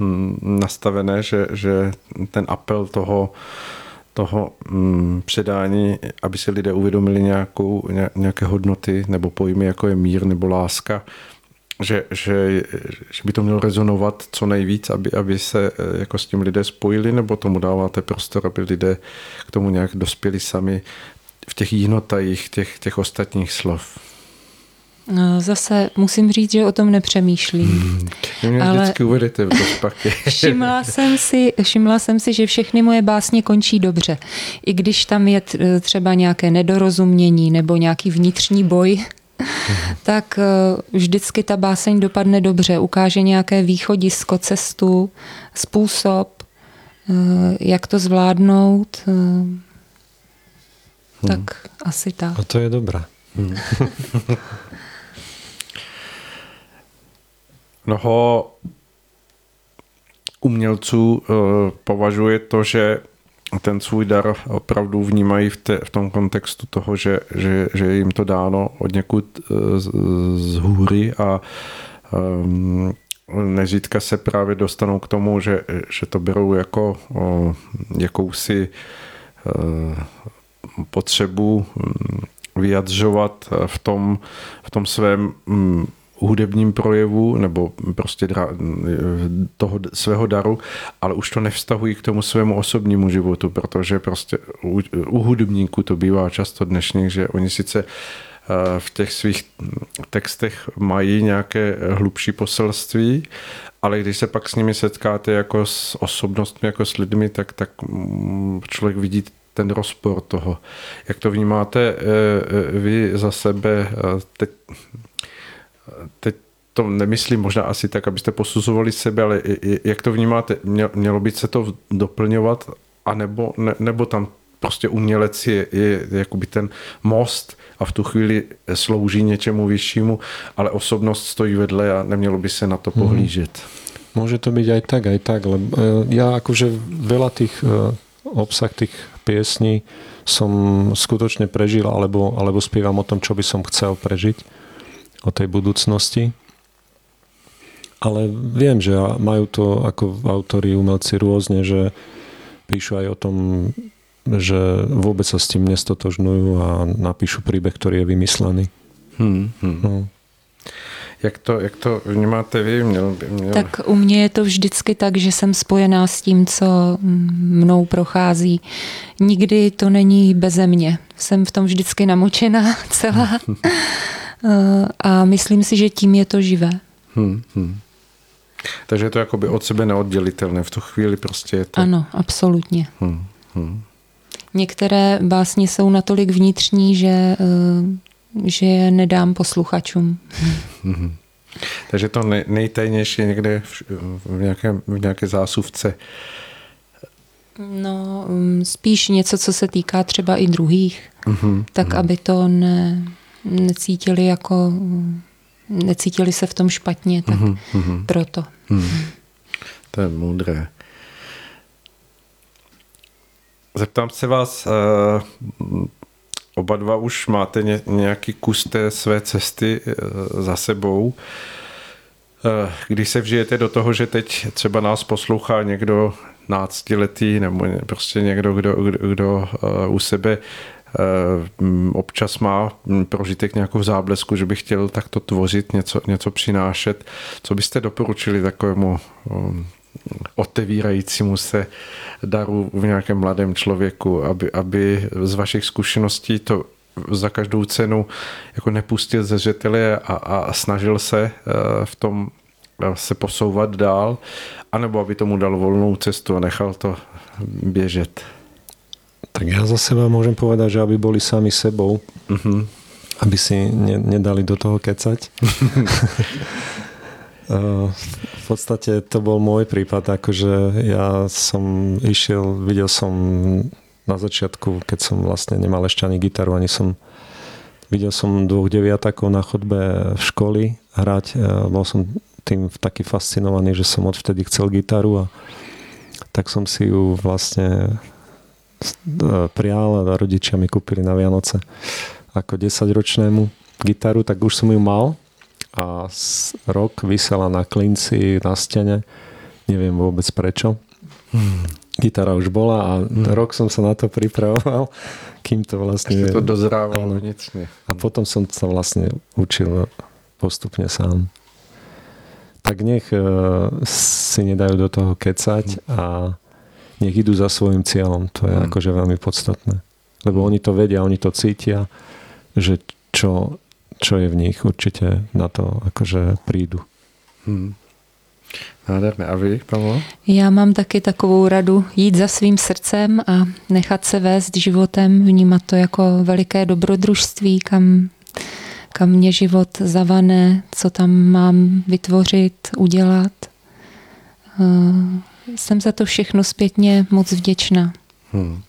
hm, nastavené, že, že ten apel toho, toho hm, předání, aby si lidé uvědomili nějakou, nějaké hodnoty nebo pojmy, jako je mír nebo láska, že, že, že by to mělo rezonovat co nejvíc, aby, aby se eh, jako s tím lidé spojili, nebo tomu dáváte prostor, aby lidé k tomu nějak dospěli sami v těch jinotajích těch, těch ostatních slov? No, zase musím říct, že o tom nepřemýšlím. Hmm. Mě ale vždycky uvedete v všimla, jsem si, všimla jsem si, že všechny moje básně končí dobře. I když tam je třeba nějaké nedorozumění nebo nějaký vnitřní boj, tak eh, vždycky ta báseň dopadne dobře, ukáže nějaké východisko, cestu, způsob, eh, jak to zvládnout. Eh, hmm. Tak asi tak. A to je dobré. Hmm. Mnoho umělců považuje to, že ten svůj dar opravdu vnímají v, te, v tom kontextu toho, že, že, že je jim to dáno od někud eh, z, z hůry a um, nezřídka se právě dostanou k tomu, že, že to berou jako o, jakousi eh, potřebu hm, vyjadřovat v tom, v tom svém hm, hudebním projevu nebo prostě dra, toho svého daru, ale už to nevztahují k tomu svému osobnímu životu, protože prostě u, u hudebníků to bývá často dnešních, že oni sice eh, v těch svých textech mají nějaké hlubší poselství, ale když se pak s nimi setkáte jako s osobnostmi, jako s lidmi, tak, tak mm, člověk vidí ten rozpor toho. Jak to vnímáte eh, eh, vy za sebe teď teď to nemyslím možná asi tak, abyste posuzovali sebe, ale jak to vnímáte? Mělo by se to doplňovat, anebo, ne, nebo tam prostě umělec je, je jakoby ten most a v tu chvíli slouží něčemu vyššímu, ale osobnost stojí vedle a nemělo by se na to mhm. pohlížet. Může to být aj tak, aj tak, lebo e, já jakože veľa tých e, obsah tých piesní som skutočne prežil alebo, alebo spievam o tom, čo by som chcel prežiť o tej budúcnosti. Ale viem, že majú to ako autori, umelci rôzne, že píšu aj o tom, že vôbec sa s tým nestotožňujú a napíšu príbeh, ktorý je vymyslený. Hmm, hmm. No. Jak to, jak to vnímáte vy? Měl, měl... Tak u mě je to vždycky tak, že jsem spojená s tím, co mnou prochází. Nikdy to není beze mě. Jsem v tom vždycky namočená celá. Eh, a myslím si, že tím je to živé. Hmm, hmm. Takže je to jakoby od sebe neoddělitelné. V tu chvíli prostě je to... Ano, absolutně. Hmm, hmm. Některé básně jsou natolik vnitřní, že, eh, že je nedám posluchačům. Hmm. Takže to nej, nejtajnější někde v, v, nějaké, v nějaké zásuvce. No, mm, spíš něco, co se týká třeba i druhých. Mm-hmm. Tak, mm-hmm. aby to ne, necítili jako necítili se v tom špatně, tak mm-hmm. proto. Mm. To je moudré. Zeptám se vás, uh, oba dva už máte ně, nějaký kus té své cesty uh, za sebou. Uh, když se vžijete do toho, že teď třeba nás poslouchá někdo náctiletý nebo prostě někdo, kdo, kdo, kdo u sebe občas má prožitek nějakou záblesku, že by chtěl takto tvořit, něco, něco přinášet. Co byste doporučili takovému um, otevírajícímu se daru v nějakém mladém člověku, aby, aby z vašich zkušeností to za každou cenu jako nepustil ze zřetele a, a snažil se eh, v tom eh, se posouvat dál, anebo aby tomu dal volnou cestu a nechal to běžet. Tak já za seba můžem povedať, že aby boli sami sebou, uh-huh. aby si ne, nedali do toho kecať. v podstate to bol môj prípad, akože ja som išiel, videl som na začiatku, keď som vlastne nemal ešte ani gitaru, ani som videl som dvoch deviatakov na chodbe v školy hrať. Bol som tým taký fascinovaný, že som odvtedy chcel gitaru a tak som si ju vlastne prial a rodičia mi kúpili na Vianoce ako 10 ročnému gitaru, tak už som ju mal a rok vysela na klinci na stene. Neviem vôbec prečo. Hmm. Gitara už bola a hmm. rok som sa na to pripravoval, kým to vlastne... Ešte to dozrávalo vnitřne. A potom som sa vlastne učil postupne sám. Tak nech uh, si nedajú do toho kecať a nech idú za svojim cieľom. To je hmm. akože veľmi podstatné. Lebo oni to vedia, oni to cítia, že čo čo je v nich, určitě na to akože prídu. Hmm. Nádherné. A vy, Pavlo? Já mám taky takovou radu jít za svým srdcem a nechat se vést životem, vnímat to jako veliké dobrodružství, kam, kam mě život zavane, co tam mám vytvořit, udělat. Uh, jsem za to všechno zpětně moc vděčná. Hmm.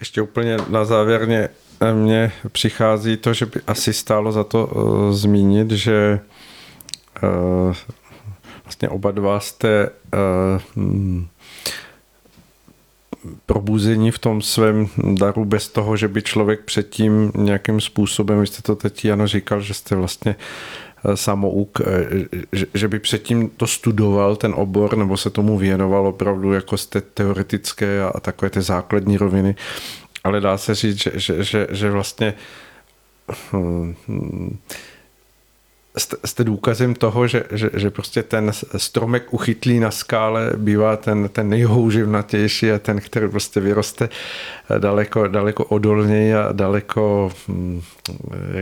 Ještě úplně na závěr mně přichází to, že by asi stálo za to uh, zmínit, že uh, vlastně oba dva jste uh, probuzení v tom svém daru bez toho, že by člověk předtím nějakým způsobem, vy jste to teď Jano říkal, že jste vlastně samouk, že, že by předtím to studoval, ten obor, nebo se tomu věnoval opravdu jako z té teoretické a takové ty základní roviny, ale dá se říct, že, že, že, že vlastně hmm, jste, důkazem toho, že, že, že prostě ten stromek uchytlý na skále bývá ten, ten nejhouživnatější a ten, který prostě vyroste daleko, daleko odolněji a daleko hm,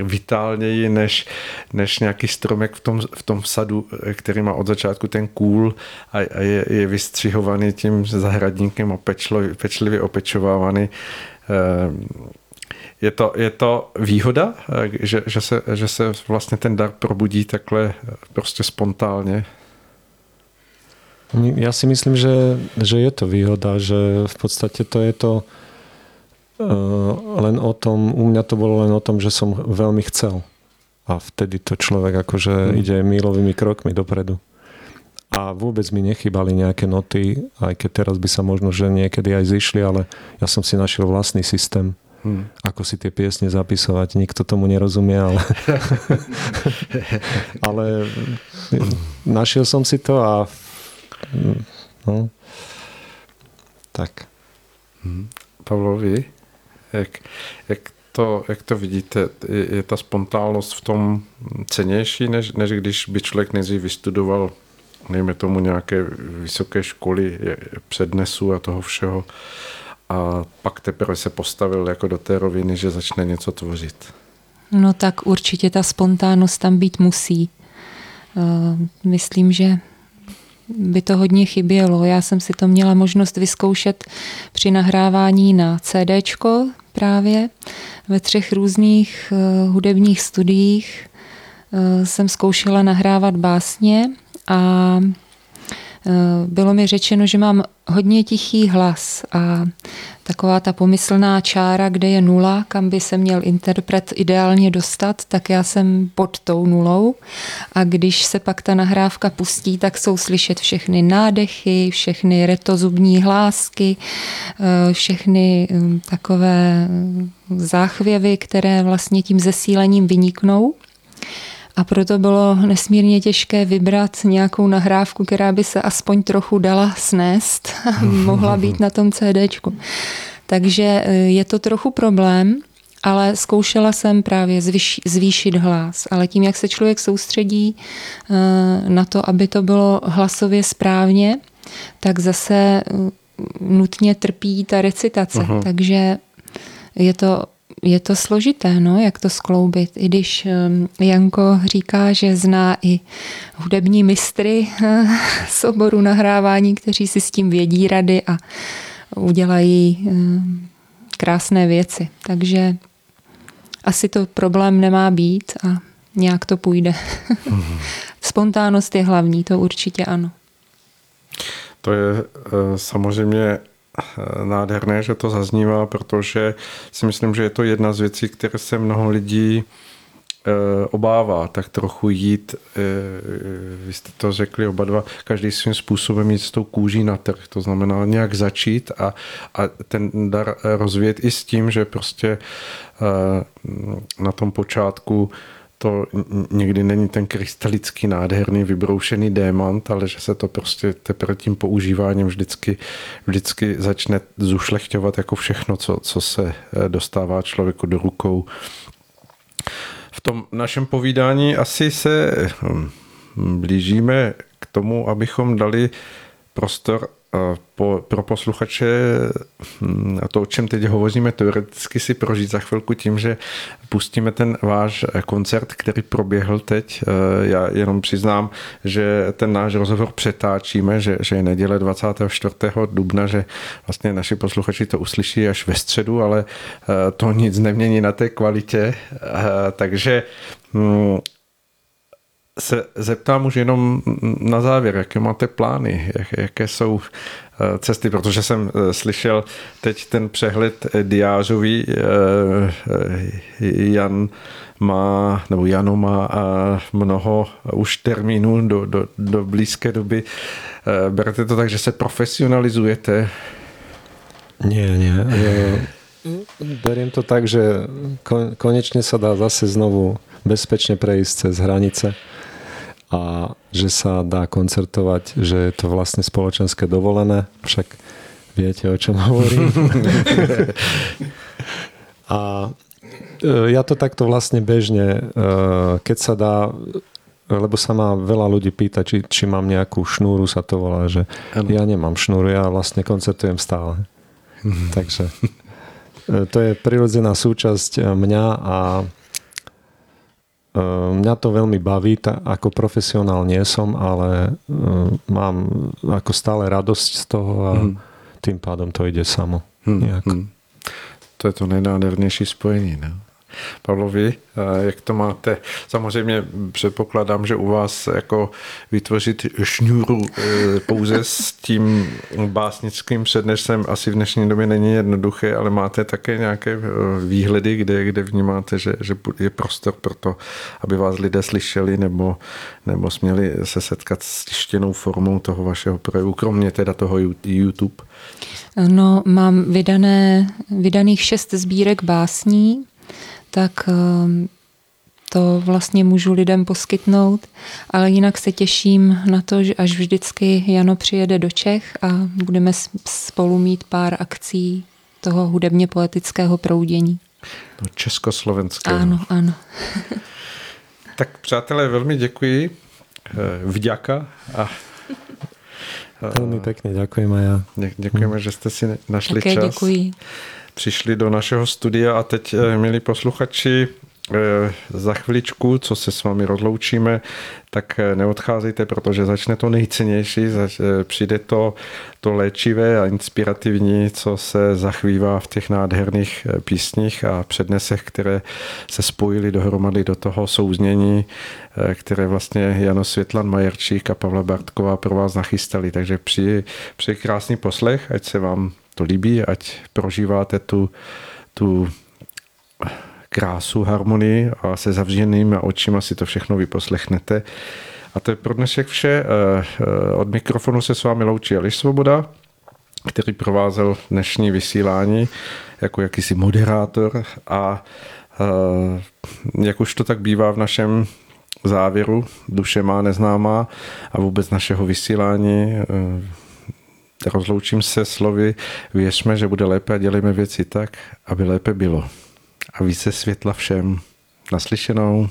vitálněji než, než nějaký stromek v tom, v tom sadu, který má od začátku ten kůl a, a je, je vystřihovaný tím zahradníkem a pečlo, pečlivě opečovávaný. Ehm, je to, je to výhoda, eh, že, že, se, že se vlastně ten dar probudí takhle eh, prostě spontánně? Já si myslím, že, že je to výhoda, že v podstatě to je to uh, len o tom, u mňa to bolo len o tom, že som veľmi chcel. A vtedy to človek akože hmm. ide mílovými krokmi dopredu a vôbec mi nechybali nejaké noty, aj keď teraz by sa možno, že niekedy aj zišli, ale ja som si našiel vlastný systém, hmm. ako si tie piesne zapisovať. Nikto tomu nerozumie, ale, ale našiel som si to a no, tak. Hmm. Pavlovi, jak, jak to, jak to vidíte, je, je ta spontánnost v tom cenější, než, než když by člověk nejdřív vystudoval nejme tomu nějaké vysoké školy přednesu a toho všeho a pak teprve se postavil jako do té roviny, že začne něco tvořit. No tak určitě ta spontánnost tam být musí. Eh, myslím, že by to hodně chybělo. Já jsem si to měla možnost vyzkoušet při nahrávání na CDčko právě ve třech různých eh, hudebních studiích. Eh, jsem zkoušela nahrávat básně a bylo mi řečeno, že mám hodně tichý hlas a taková ta pomyslná čára, kde je nula, kam by se měl interpret ideálně dostat, tak já jsem pod tou nulou a když se pak ta nahrávka pustí, tak jsou slyšet všechny nádechy, všechny retozubní hlásky, eh, všechny hm, takové hm, záchvěvy, které vlastně tím zesílením vyniknou. A proto bylo nesmírně těžké vybrat nějakou nahrávku, která by se aspoň trochu dala snést a mohla být na tom CDčku. Takže e, je to trochu problém, ale zkoušela jsem právě zvýšit hlas. Ale tím, jak se člověk soustředí e, na to, aby to bylo hlasově správně, tak zase e, nutně trpí ta recitace. Uh-huh. Takže je to je to složité, no, jak to skloubit. I když um, Janko říká, že zná i hudební mistry z oboru nahrávání, kteří si s tím vědí rady a udělají um, krásné věci. Takže asi to problém nemá být a nějak to půjde. Mhm. Spontánnost je hlavní, to určitě ano. To je uh, samozřejmě Eh, nádherné, že to zaznívá, protože si myslím, že je to jedna z věcí, které se mnoho lidí eh, obává, tak trochu jít, eh, vy jste to řekli oba dva, každý svým způsobem jít s tou kůží na trh, to znamená nějak začít a, a ten dar rozvíjet i s tím, že prostě na tom počátku to někdy není ten krystalický nádherný vybroušený démant, ale že se to prostě teprve tím používáním vždycky, vždycky začne zušlechťovat jako všechno, co, co se eh, dostává člověku do rukou. V tom našem povídání asi se hm, blížíme k tomu, abychom dali prostor po, pro posluchače hm, to, o čem teď hovoříme, teoreticky si prožít za chvilku tím, že pustíme ten váš koncert, který proběhl teď. Eh, já jenom přiznám, že ten náš rozhovor přetáčíme, že, že je neděle 24. dubna, že vlastně naši posluchači to uslyší až ve středu, ale eh, to nic nemění na té kvalitě. Eh, takže hm, se zeptám už jenom na závěr, jaké máte plány, jak, jaké jsou eh, cesty, protože jsem eh, slyšel teď ten přehled eh, diářový, Jan má, nebo Jano má mnoho už termínů do, do, do blízké doby. Berete to tak, že se profesionalizujete? Nie, nie. Beriem to tak, že konečne sa dá zase znovu bezpečne prejsť cez hranice a že sa dá koncertovať, že je to vlastne spoločenské dovolené, však viete, o čom hovorím. a e, ja to takto vlastne bežne, e, keď sa dá, lebo sa ma veľa ľudí pýta, či, či mám nejakú šnúru, sa to volá, že ano. ja nemám šnúru, ja vlastne koncertujem stále. Takže e, to je prirodzená súčasť mňa a mňa to veľmi baví, tá, ako profesionál nie som, ale ehm, mám ako stále radosť z toho a hmm. tým pádom to ide samo. Hmm. Hmm. To je to nejnádhernější spojení. Ne? Pavlovi, jak to máte? Samozřejmě předpokládám, že u vás jako vytvořit šňůru e, pouze s tím básnickým přednesem asi v dnešní době není jednoduché, ale máte také nějaké e, výhledy, kde, kde vnímáte, že, že je prostor pro to, aby vás lidé slyšeli nebo, nebo směli se setkat s tištěnou formou toho vašeho projevu, kromě teda toho YouTube? No, mám vydané, vydaných šest sbírek básní, tak ehm, to vlastně můžu lidem poskytnout, ale jinak se těším na to, že až vždycky Jano přijede do Čech a budeme spolu mít pár akcí toho hudebně poetického proudění. No, československého. Ano, ano. tak přátelé, velmi děkuji. Eh, vďaka a Velmi pěkně, děkujeme. Já. Děkujeme, že jste si našli Také čas. děkuji přišli do našeho studia a teď, eh, milí posluchači, Eh, za chviličku, co se s vámi rozloučíme, tak eh, neodcházejte, protože začne to nejcennější, přijde to, to léčivé a inspirativní, co se zachvívá v těch nádherných písních a přednesech, které se spojily dohromady do toho souznění, které vlastně Jano Světlan Majerčík a Pavla Bartková pro vás nachystali. Takže při krásný poslech, ať se vám to líbí, ať prožíváte tu, tu krásu, harmonii a se zavřenými očima si to všechno vyposlechnete. A to je pro dnešek vše. Eh, eh, od mikrofonu se s vámi loučí Eliš Svoboda, který provázel dnešní vysílání jako jakýsi moderátor a eh, jak už to tak bývá v našem závěru, duše má neznámá a vůbec našeho vysílání rozloučím se slovy, věřme, že bude lépe a dělejme věci tak, aby lépe bylo a více světla všem. Naslyšenou.